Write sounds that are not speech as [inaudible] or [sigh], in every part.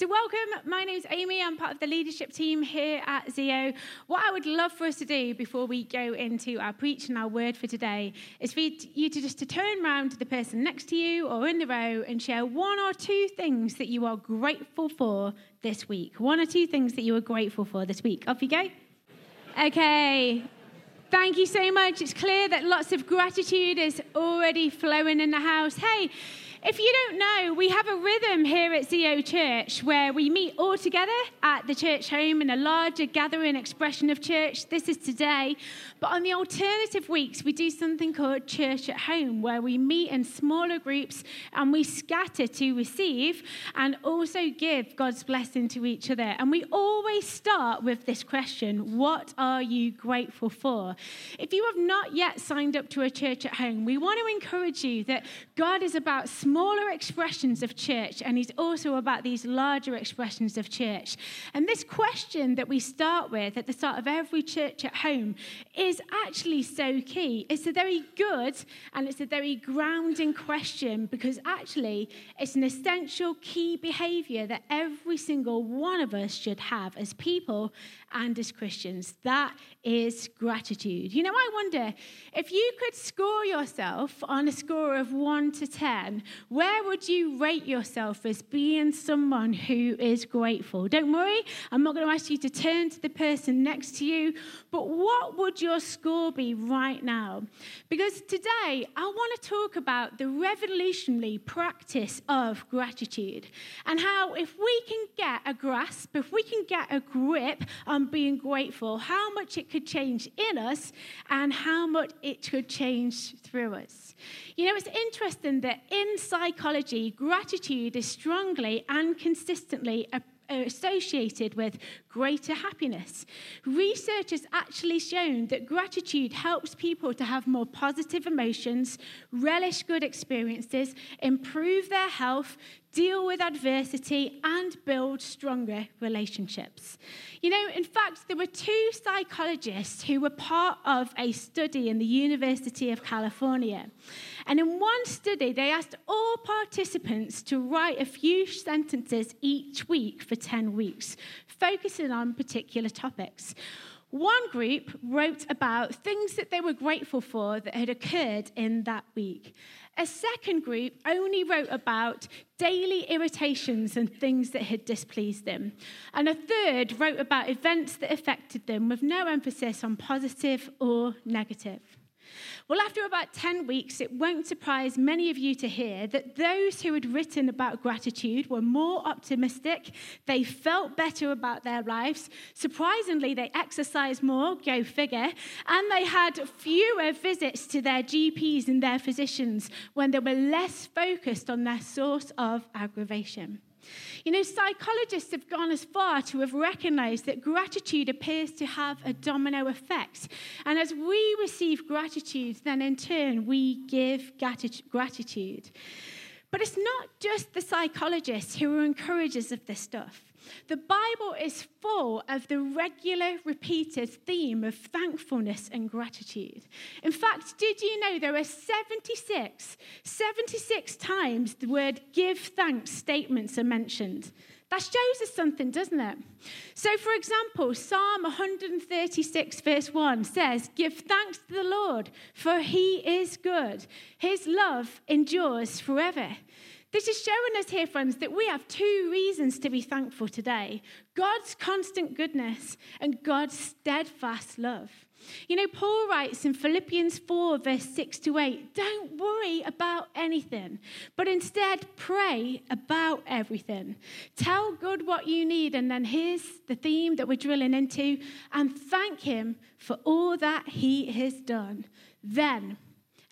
So, welcome. My name's Amy. I'm part of the leadership team here at Zeo. What I would love for us to do before we go into our preach and our word for today is for you to just to turn around to the person next to you or in the row and share one or two things that you are grateful for this week. One or two things that you are grateful for this week. Off you go. Okay. Thank you so much. It's clear that lots of gratitude is already flowing in the house. Hey, if you don't know, we have a rhythm here at Zeo Church where we meet all together at the church home in a larger gathering expression of church. This is today. But on the alternative weeks, we do something called Church at Home where we meet in smaller groups and we scatter to receive and also give God's blessing to each other. And we always start with this question What are you grateful for? If you have not yet signed up to a church at home, we want to encourage you that God is about smaller expressions of church, and he's also about these larger expressions of church. And this question that we start with at the start of every church at home is actually so key. It's a very good and it's a very grounding question because actually it's an essential key behavior that every single one of us should have as people and as Christians. That is gratitude. You know, I wonder if you could score yourself on a score of 1 to 10, where would you rate yourself as being someone who is grateful? Don't worry, I'm not going to ask you to turn to the person next to you, but what would your score be right now? Because today I want to talk about the revolutionary practice of gratitude and how if we can get a grasp, if we can get a grip on being grateful, how much it could change in us and how much it could change through us. You know, it's interesting that in psychology, gratitude is strongly and consistently associated with greater happiness. Research has actually shown that gratitude helps people to have more positive emotions, relish good experiences, improve their health, deal with adversity, and build stronger relationships. You know, in fact, there were two psychologists who were part of a study in the University of California. And in one study, they asked all participants to write a few sentences each week for 10 weeks, focusing on particular topics. One group wrote about things that they were grateful for that had occurred in that week. A second group only wrote about daily irritations and things that had displeased them. And a third wrote about events that affected them with no emphasis on positive or negative. Well, after about 10 weeks, it won't surprise many of you to hear that those who had written about gratitude were more optimistic, they felt better about their lives. Surprisingly, they exercised more, go figure, and they had fewer visits to their GPs and their physicians when they were less focused on their source of aggravation. You know, psychologists have gone as far to have recognized that gratitude appears to have a domino effect. And as we receive gratitude, then in turn we give gratitude. But it's not just the psychologists who are encouragers of this stuff. The Bible is full of the regular, repeated theme of thankfulness and gratitude. In fact, did you know there are 76, 76 times the word give thanks statements are mentioned? That shows us something, doesn't it? So, for example, Psalm 136, verse 1 says, Give thanks to the Lord, for he is good. His love endures forever. This is showing us here, friends, that we have two reasons to be thankful today God's constant goodness and God's steadfast love. You know, Paul writes in Philippians 4, verse 6 to 8, don't worry about anything, but instead pray about everything. Tell God what you need, and then here's the theme that we're drilling into, and thank Him for all that He has done. Then,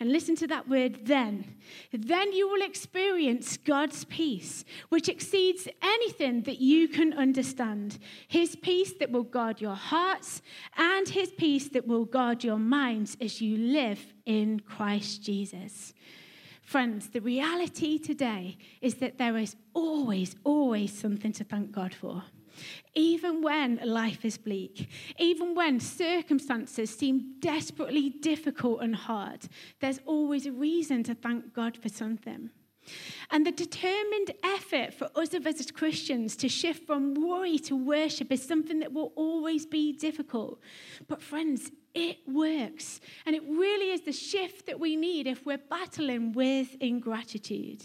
and listen to that word then. Then you will experience God's peace, which exceeds anything that you can understand. His peace that will guard your hearts, and His peace that will guard your minds as you live in Christ Jesus. Friends, the reality today is that there is always, always something to thank God for. Even when life is bleak, even when circumstances seem desperately difficult and hard, there's always a reason to thank God for something. And the determined effort for us of us as Christians to shift from worry to worship is something that will always be difficult. But, friends, it works. And it really is the shift that we need if we're battling with ingratitude.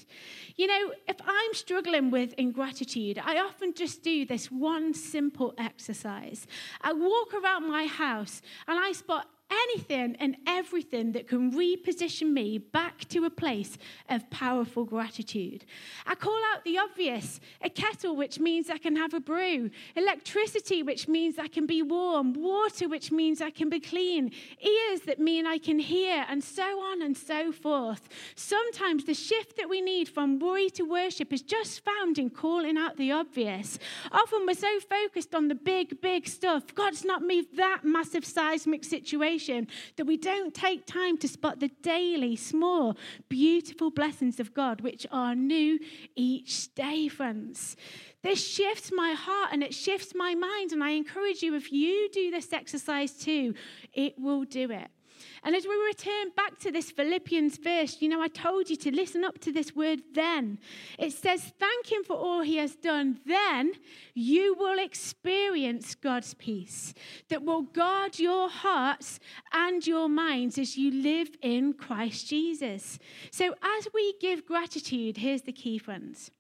You know, if I'm struggling with ingratitude, I often just do this one simple exercise. I walk around my house and I spot anything and everything that can reposition me back to a place of powerful gratitude. I call out the obvious a kettle, which means I can have a brew, electricity, which means I can be warm, water, which means I can be clean, ears that mean I can hear, and so on and so forth. Sometimes the shift that we need from worry to worship is just found in calling out the obvious. Often we're so focused on the big, big stuff. God's not moved that massive seismic situation that we don't take time to spot the daily, small, beautiful blessings of God, which are new each day, friends. This shifts my heart and it shifts my mind. And I encourage you, if you do this exercise too, it will do it. And as we return back to this Philippians verse, you know, I told you to listen up to this word then. It says, Thank Him for all He has done. Then you will experience God's peace that will guard your hearts and your minds as you live in Christ Jesus. So as we give gratitude, here's the key, friends.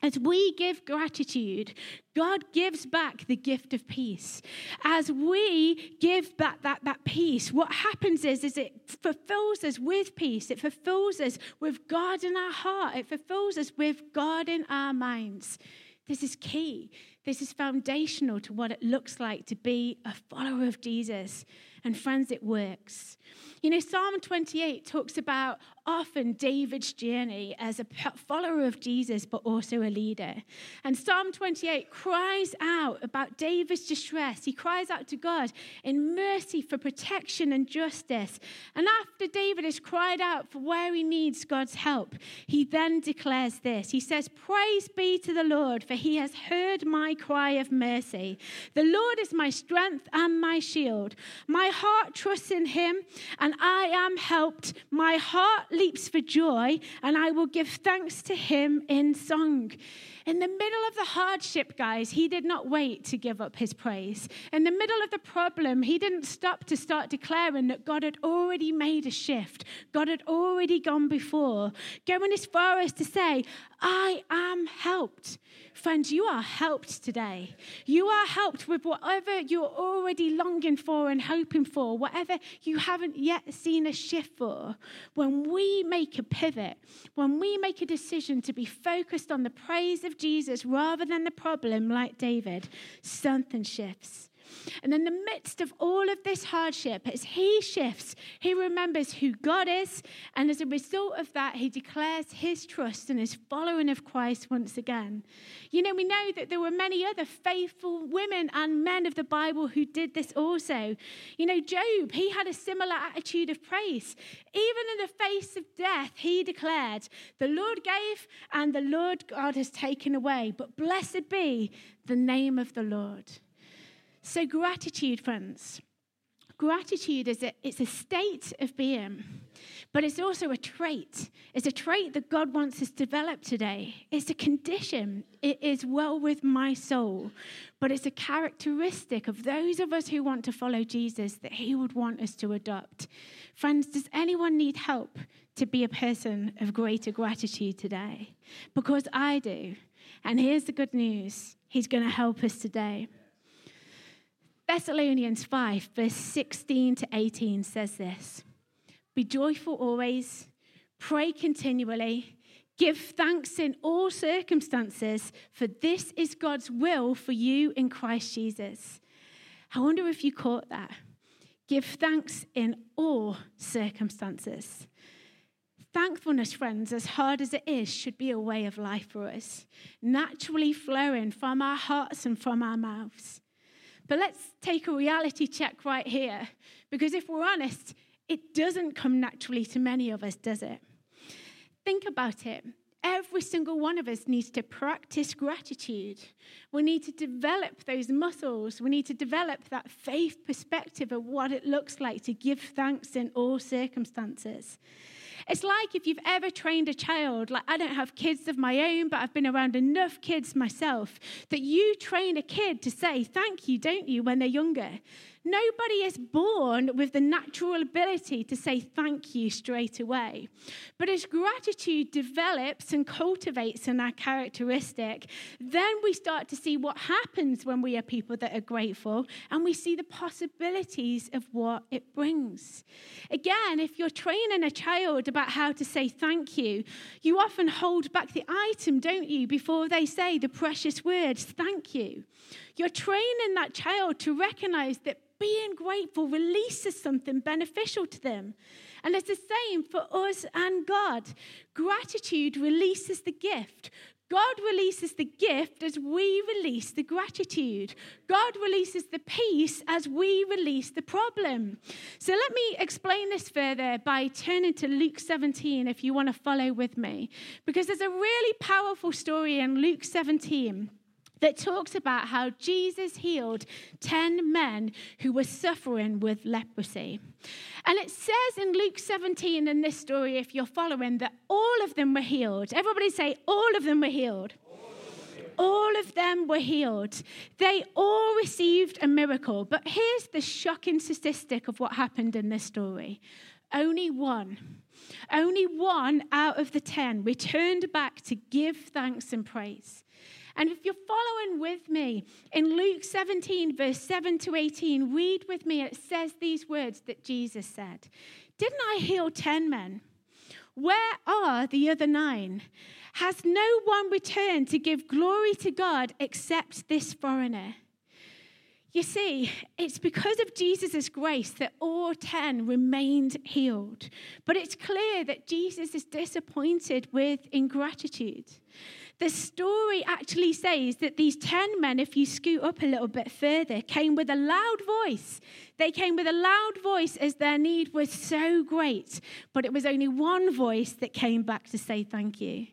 As we give gratitude, God gives back the gift of peace. As we give back that, that peace, what happens is, is it fulfills us with peace. It fulfills us with God in our heart. It fulfills us with God in our minds. This is key. This is foundational to what it looks like to be a follower of Jesus. And friends, it works. You know, Psalm 28 talks about often David's journey as a follower of Jesus, but also a leader. And Psalm 28 cries out about David's distress. He cries out to God in mercy for protection and justice. And after David has cried out for where he needs God's help, he then declares this He says, Praise be to the Lord, for he has heard my cry of mercy. The Lord is my strength and my shield. My heart trusts in him, and I am helped. My heart leaps for joy, and I will give thanks to him in song. In the middle of the hardship, guys, he did not wait to give up his praise. In the middle of the problem, he didn't stop to start declaring that God had already made a shift. God had already gone before, going as far as to say, I am helped. Friends, you are helped today. You are helped with whatever you're already longing for and hoping for, whatever you haven't yet seen a shift for. When we make a pivot, when we make a decision to be focused on the praise of Jesus rather than the problem, like David, something shifts. And in the midst of all of this hardship, as he shifts, he remembers who God is. And as a result of that, he declares his trust and his following of Christ once again. You know, we know that there were many other faithful women and men of the Bible who did this also. You know, Job, he had a similar attitude of praise. Even in the face of death, he declared, The Lord gave and the Lord God has taken away. But blessed be the name of the Lord. So, gratitude, friends, gratitude is a, it's a state of being, but it's also a trait. It's a trait that God wants us to develop today. It's a condition. It is well with my soul, but it's a characteristic of those of us who want to follow Jesus that He would want us to adopt. Friends, does anyone need help to be a person of greater gratitude today? Because I do. And here's the good news He's going to help us today. Thessalonians 5, verse 16 to 18 says this Be joyful always, pray continually, give thanks in all circumstances, for this is God's will for you in Christ Jesus. I wonder if you caught that. Give thanks in all circumstances. Thankfulness, friends, as hard as it is, should be a way of life for us, naturally flowing from our hearts and from our mouths. But let's take a reality check right here, because if we're honest, it doesn't come naturally to many of us, does it? Think about it. Every single one of us needs to practice gratitude. We need to develop those muscles. We need to develop that faith perspective of what it looks like to give thanks in all circumstances. It's like if you've ever trained a child, like I don't have kids of my own, but I've been around enough kids myself, that you train a kid to say thank you, don't you, when they're younger. Nobody is born with the natural ability to say thank you straight away. But as gratitude develops and cultivates in our characteristic, then we start to see what happens when we are people that are grateful and we see the possibilities of what it brings. Again, if you're training a child about how to say thank you, you often hold back the item, don't you, before they say the precious words, thank you. You're training that child to recognize that being grateful releases something beneficial to them. And it's the same for us and God. Gratitude releases the gift. God releases the gift as we release the gratitude. God releases the peace as we release the problem. So let me explain this further by turning to Luke 17 if you want to follow with me. Because there's a really powerful story in Luke 17 that talks about how Jesus healed 10 men who were suffering with leprosy. And it says in Luke 17 in this story, if you're following, that all of them were healed. Everybody say, all of them were healed. All of them were healed. They all received a miracle. But here's the shocking statistic of what happened in this story only one, only one out of the ten returned back to give thanks and praise. And if you're following with me in Luke 17, verse 7 to 18, read with me. It says these words that Jesus said Didn't I heal 10 men? Where are the other nine? Has no one returned to give glory to God except this foreigner? You see, it's because of Jesus' grace that all 10 remained healed. But it's clear that Jesus is disappointed with ingratitude. The story actually says that these 10 men, if you scoot up a little bit further, came with a loud voice. They came with a loud voice as their need was so great, but it was only one voice that came back to say thank you.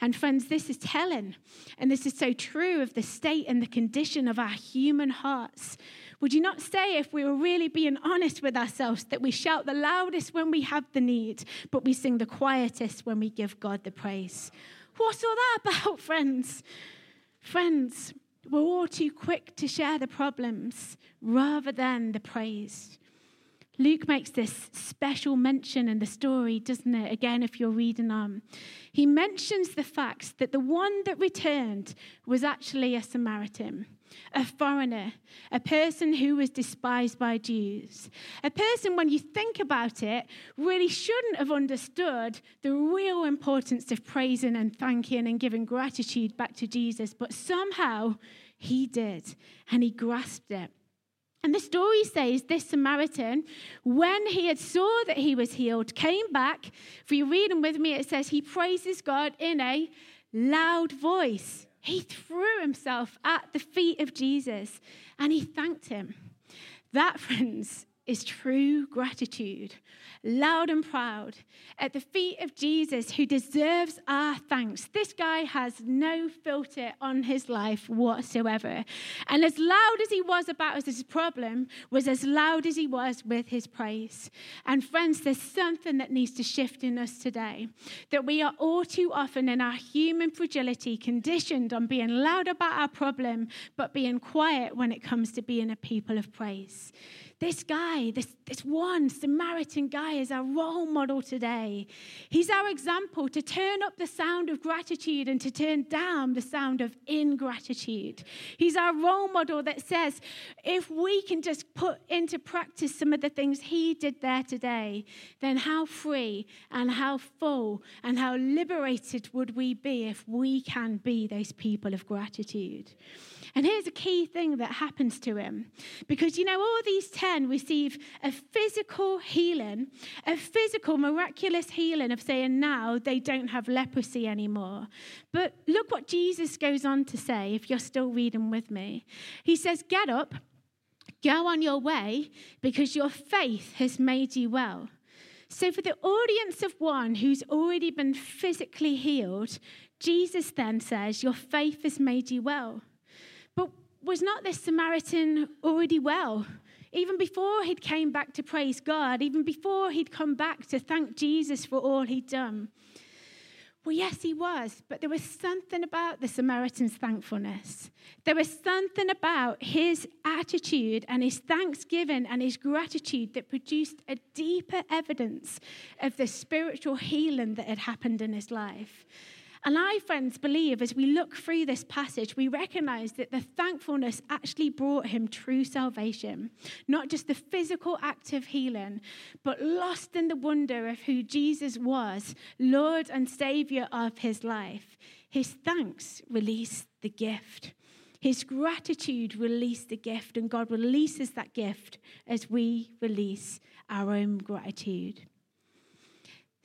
And friends, this is telling, and this is so true of the state and the condition of our human hearts. Would you not say, if we were really being honest with ourselves, that we shout the loudest when we have the need, but we sing the quietest when we give God the praise? What's all that [laughs] about, friends? Friends, we're all too quick to share the problems rather than the praise. Luke makes this special mention in the story, doesn't it? Again, if you're reading on. He mentions the fact that the one that returned was actually a Samaritan a foreigner, a person who was despised by Jews, a person, when you think about it, really shouldn't have understood the real importance of praising and thanking and giving gratitude back to Jesus, but somehow he did, and he grasped it. And the story says this Samaritan, when he had saw that he was healed, came back. For you reading with me, it says he praises God in a loud voice. He threw himself at the feet of Jesus and he thanked him. That, [laughs] friends, is true gratitude, loud and proud, at the feet of Jesus, who deserves our thanks. This guy has no filter on his life whatsoever. And as loud as he was about his problem, was as loud as he was with his praise. And friends, there's something that needs to shift in us today that we are all too often in our human fragility conditioned on being loud about our problem, but being quiet when it comes to being a people of praise. This guy, this, this one Samaritan guy, is our role model today. He's our example to turn up the sound of gratitude and to turn down the sound of ingratitude. He's our role model that says if we can just put into practice some of the things he did there today, then how free and how full and how liberated would we be if we can be those people of gratitude? And here's a key thing that happens to him. Because, you know, all these 10 receive a physical healing, a physical, miraculous healing of saying now they don't have leprosy anymore. But look what Jesus goes on to say, if you're still reading with me. He says, Get up, go on your way, because your faith has made you well. So, for the audience of one who's already been physically healed, Jesus then says, Your faith has made you well was not this Samaritan already well? Even before he'd came back to praise God, even before he'd come back to thank Jesus for all he'd done. Well, yes, he was, but there was something about the Samaritan's thankfulness. There was something about his attitude and his thanksgiving and his gratitude that produced a deeper evidence of the spiritual healing that had happened in his life. And I, friends, believe as we look through this passage, we recognize that the thankfulness actually brought him true salvation. Not just the physical act of healing, but lost in the wonder of who Jesus was, Lord and Savior of his life. His thanks released the gift. His gratitude released the gift, and God releases that gift as we release our own gratitude.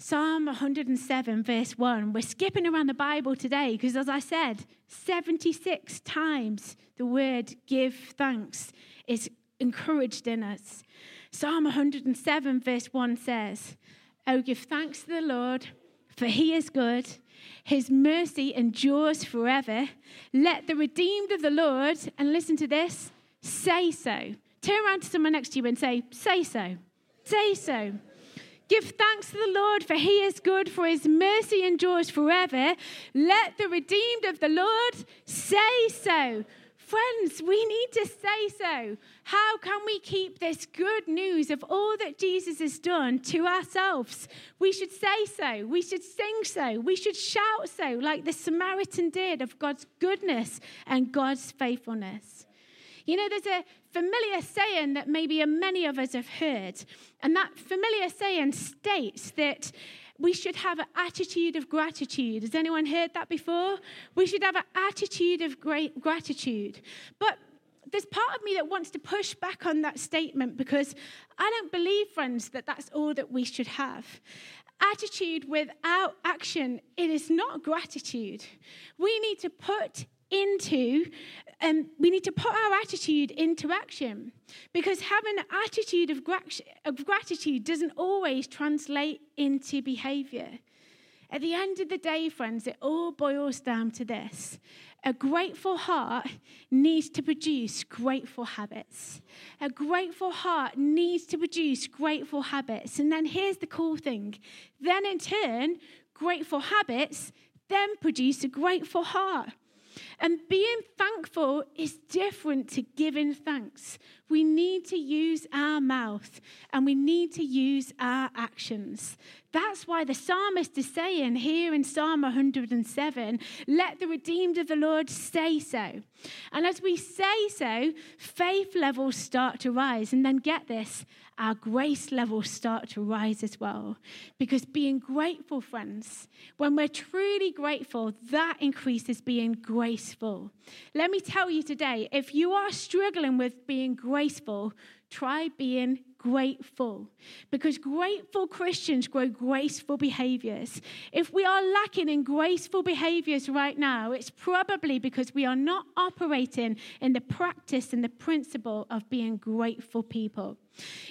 Psalm 107, verse 1. We're skipping around the Bible today because, as I said, 76 times the word give thanks is encouraged in us. Psalm 107, verse 1 says, Oh, give thanks to the Lord, for he is good. His mercy endures forever. Let the redeemed of the Lord, and listen to this, say so. Turn around to someone next to you and say, Say so. Say so. Give thanks to the Lord, for he is good, for his mercy endures forever. Let the redeemed of the Lord say so. Friends, we need to say so. How can we keep this good news of all that Jesus has done to ourselves? We should say so. We should sing so. We should shout so, like the Samaritan did, of God's goodness and God's faithfulness. You know, there's a familiar saying that maybe many of us have heard, and that familiar saying states that we should have an attitude of gratitude. Has anyone heard that before? We should have an attitude of great gratitude. But there's part of me that wants to push back on that statement because I don't believe, friends, that that's all that we should have. Attitude without action, it is not gratitude. We need to put into, um, we need to put our attitude into action because having an attitude of, grat- of gratitude doesn't always translate into behavior. At the end of the day, friends, it all boils down to this. A grateful heart needs to produce grateful habits. A grateful heart needs to produce grateful habits. And then here's the cool thing. Then, in turn, grateful habits then produce a grateful heart. And being thankful is different to giving thanks. We need to use our mouth and we need to use our actions. That's why the psalmist is saying here in Psalm 107 let the redeemed of the Lord say so. And as we say so, faith levels start to rise. And then get this our grace levels start to rise as well. Because being grateful, friends, when we're truly grateful, that increases being graceful. Let me tell you today if you are struggling with being graceful, try being grateful because grateful Christians grow graceful behaviors. If we are lacking in graceful behaviors right now, it's probably because we are not operating in the practice and the principle of being grateful people.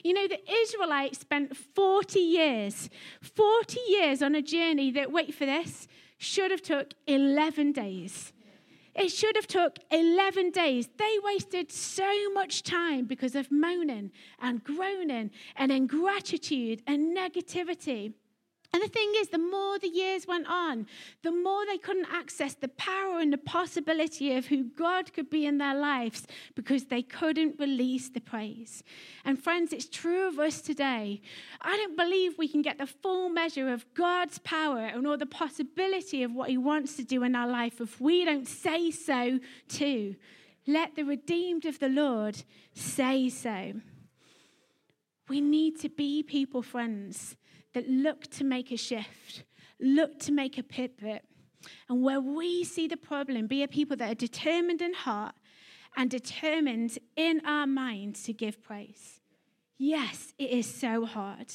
You know, the Israelites spent 40 years, 40 years on a journey that, wait for this, should have took 11 days. It should have took 11 days. They wasted so much time because of moaning and groaning and ingratitude and negativity. And the thing is, the more the years went on, the more they couldn't access the power and the possibility of who God could be in their lives because they couldn't release the praise. And friends, it's true of us today. I don't believe we can get the full measure of God's power and all the possibility of what He wants to do in our life if we don't say so too. Let the redeemed of the Lord say so. We need to be people, friends that look to make a shift, look to make a pivot. And where we see the problem, be a people that are determined in heart and determined in our mind to give praise. Yes, it is so hard.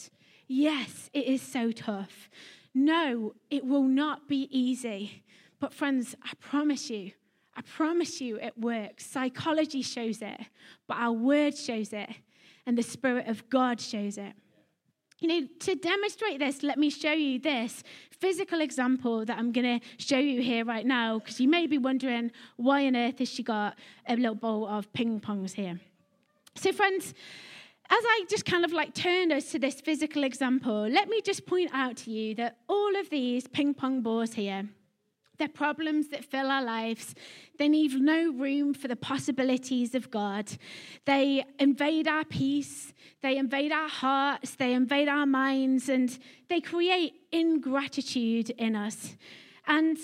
Yes, it is so tough. No, it will not be easy. But, friends, I promise you, I promise you it works. Psychology shows it, but our word shows it, and the Spirit of God shows it. You know, to demonstrate this, let me show you this physical example that I'm going to show you here right now, because you may be wondering why on earth has she got a little bowl of ping pongs here. So, friends, as I just kind of like turn us to this physical example, let me just point out to you that all of these ping pong balls here, they're problems that fill our lives. They leave no room for the possibilities of God. They invade our peace, they invade our hearts, they invade our minds, and they create ingratitude in us. And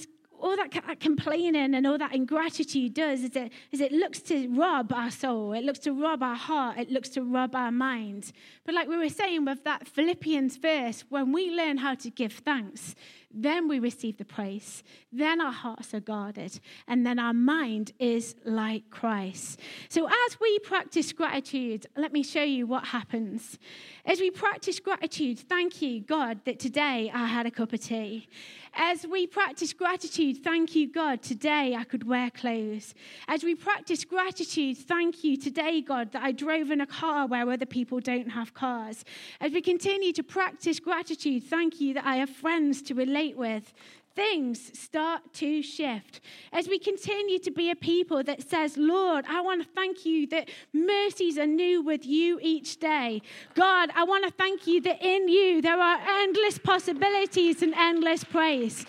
all that complaining and all that ingratitude does is it, is it looks to rob our soul, it looks to rob our heart, it looks to rob our mind. But like we were saying with that Philippians verse, when we learn how to give thanks, then we receive the praise. Then our hearts are guarded. And then our mind is like Christ. So, as we practice gratitude, let me show you what happens. As we practice gratitude, thank you, God, that today I had a cup of tea. As we practice gratitude, thank you, God, today I could wear clothes. As we practice gratitude, thank you today, God, that I drove in a car where other people don't have cars. As we continue to practice gratitude, thank you that I have friends to relate with things start to shift. As we continue to be a people that says, Lord, I want to thank you that mercies are new with you each day. God, I want to thank you that in you there are endless possibilities and endless praise.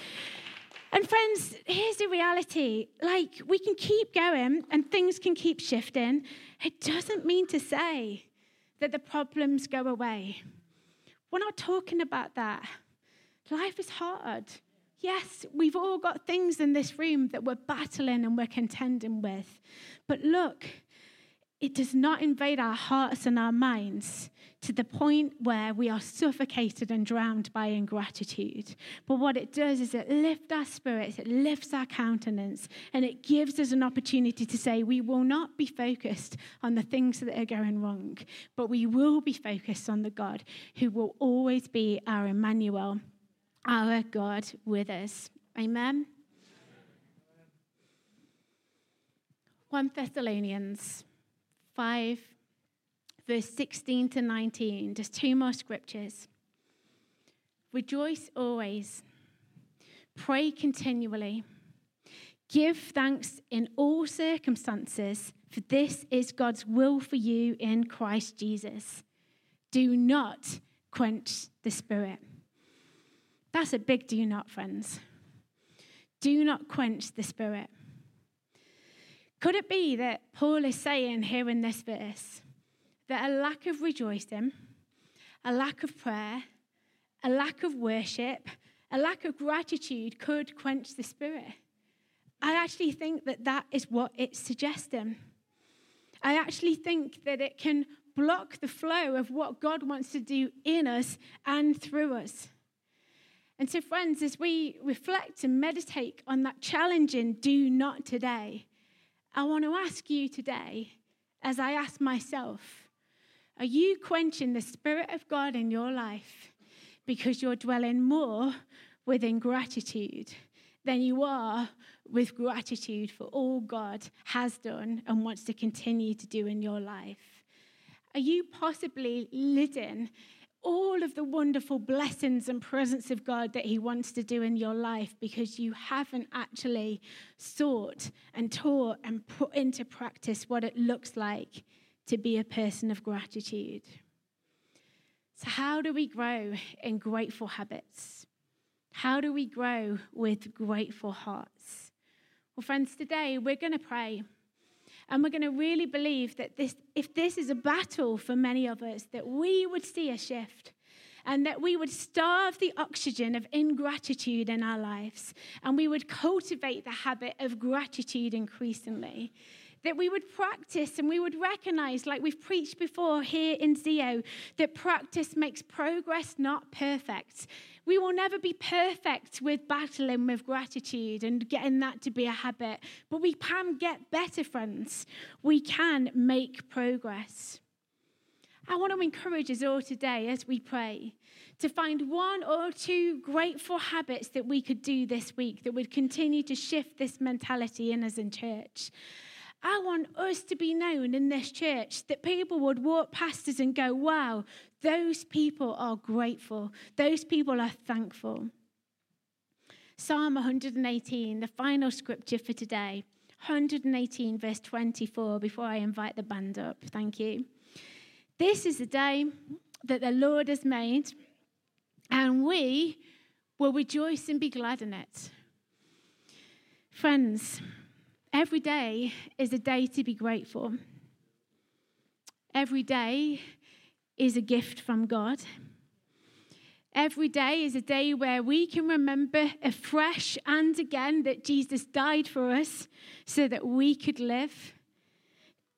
And friends, here's the reality like, we can keep going and things can keep shifting. It doesn't mean to say that the problems go away. We're not talking about that. Life is hard. Yes, we've all got things in this room that we're battling and we're contending with. But look, it does not invade our hearts and our minds to the point where we are suffocated and drowned by ingratitude. But what it does is it lifts our spirits, it lifts our countenance, and it gives us an opportunity to say, we will not be focused on the things that are going wrong, but we will be focused on the God who will always be our Emmanuel our God with us. Amen. 1 Thessalonians 5, verse 16 to 19, just two more scriptures. Rejoice always, pray continually, give thanks in all circumstances, for this is God's will for you in Christ Jesus. Do not quench the Spirit. That's a big do not, friends. Do not quench the spirit. Could it be that Paul is saying here in this verse that a lack of rejoicing, a lack of prayer, a lack of worship, a lack of gratitude could quench the spirit? I actually think that that is what it's suggesting. I actually think that it can block the flow of what God wants to do in us and through us. And so, friends, as we reflect and meditate on that challenging do not today, I want to ask you today, as I ask myself, are you quenching the Spirit of God in your life because you're dwelling more with ingratitude than you are with gratitude for all God has done and wants to continue to do in your life? Are you possibly living all of the wonderful blessings and presence of God that He wants to do in your life because you haven't actually sought and taught and put into practice what it looks like to be a person of gratitude. So, how do we grow in grateful habits? How do we grow with grateful hearts? Well, friends, today we're going to pray. And we're going to really believe that this, if this is a battle for many of us, that we would see a shift and that we would starve the oxygen of ingratitude in our lives and we would cultivate the habit of gratitude increasingly. That we would practice and we would recognize, like we've preached before here in Zeo, that practice makes progress not perfect. We will never be perfect with battling with gratitude and getting that to be a habit, but we can get better, friends. We can make progress. I want to encourage us all today as we pray to find one or two grateful habits that we could do this week that would continue to shift this mentality in us in church. I want us to be known in this church that people would walk past us and go, wow, those people are grateful. Those people are thankful. Psalm 118, the final scripture for today, 118, verse 24, before I invite the band up. Thank you. This is the day that the Lord has made, and we will rejoice and be glad in it. Friends, every day is a day to be grateful. Every day is a gift from God. Every day is a day where we can remember afresh and again that Jesus died for us so that we could live.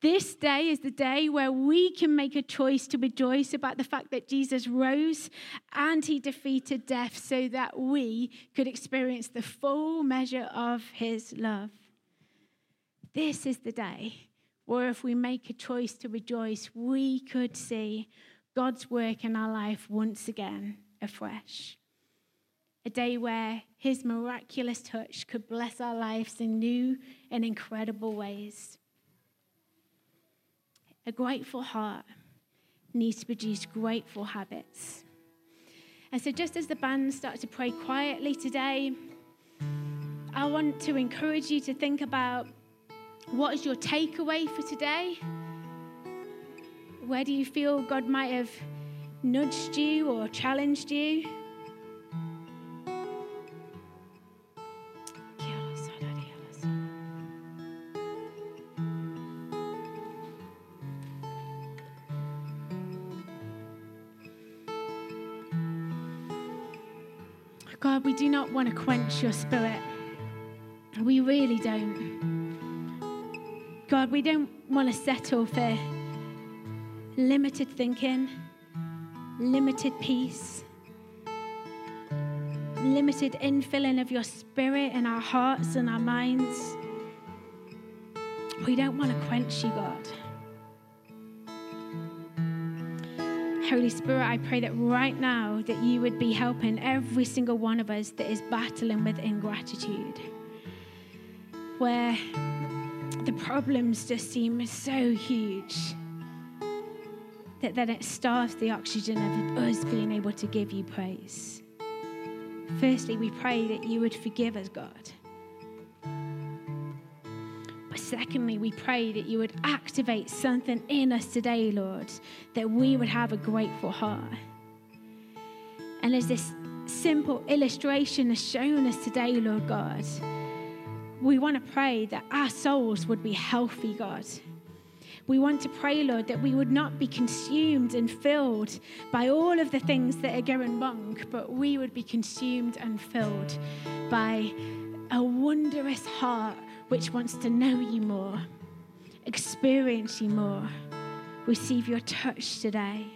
This day is the day where we can make a choice to rejoice about the fact that Jesus rose and he defeated death so that we could experience the full measure of his love. This is the day where, if we make a choice to rejoice, we could see God's work in our life once again afresh. A day where his miraculous touch could bless our lives in new and incredible ways. A grateful heart needs to produce grateful habits. And so, just as the band starts to pray quietly today, I want to encourage you to think about what is your takeaway for today? Where do you feel God might have nudged you or challenged you? God, we do not want to quench your spirit. We really don't. God, we don't want to settle for limited thinking, limited peace, limited infilling of your spirit in our hearts and our minds. We don't want to quench you, God. Holy Spirit, I pray that right now that you would be helping every single one of us that is battling with ingratitude. Where the problems just seem so huge that then it starves the oxygen of us being able to give you praise. Firstly, we pray that you would forgive us, God. But secondly, we pray that you would activate something in us today, Lord, that we would have a grateful heart. And as this simple illustration has shown us today, Lord God, we want to pray that our souls would be healthy, God. We want to pray, Lord, that we would not be consumed and filled by all of the things that are going wrong, but we would be consumed and filled by a wondrous heart which wants to know you more, experience you more. Receive your touch today.